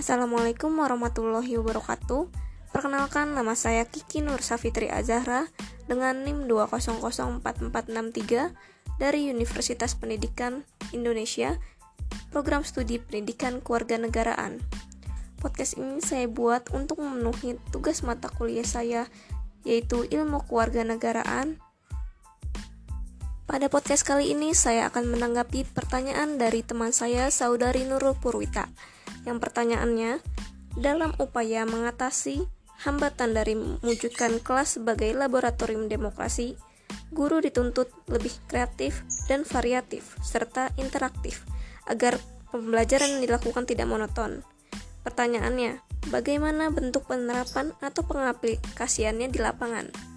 Assalamualaikum warahmatullahi wabarakatuh. Perkenalkan nama saya Kiki Nur Safitri Azahra dengan NIM 2004463 dari Universitas Pendidikan Indonesia, Program Studi Pendidikan Kewarganegaraan. Podcast ini saya buat untuk memenuhi tugas mata kuliah saya yaitu Ilmu Kewarganegaraan pada podcast kali ini saya akan menanggapi pertanyaan dari teman saya Saudari Nurul Purwita. Yang pertanyaannya, dalam upaya mengatasi hambatan dari mewujudkan kelas sebagai laboratorium demokrasi, guru dituntut lebih kreatif dan variatif serta interaktif agar pembelajaran dilakukan tidak monoton. Pertanyaannya, bagaimana bentuk penerapan atau pengaplikasiannya di lapangan?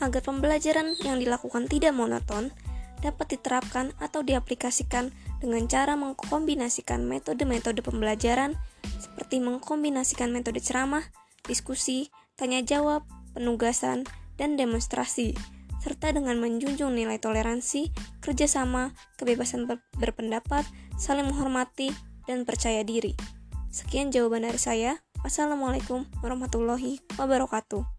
agar pembelajaran yang dilakukan tidak monoton dapat diterapkan atau diaplikasikan dengan cara mengkombinasikan metode-metode pembelajaran seperti mengkombinasikan metode ceramah, diskusi, tanya jawab, penugasan, dan demonstrasi, serta dengan menjunjung nilai toleransi, kerjasama, kebebasan ber berpendapat, saling menghormati, dan percaya diri. Sekian jawaban dari saya. Wassalamualaikum warahmatullahi wabarakatuh.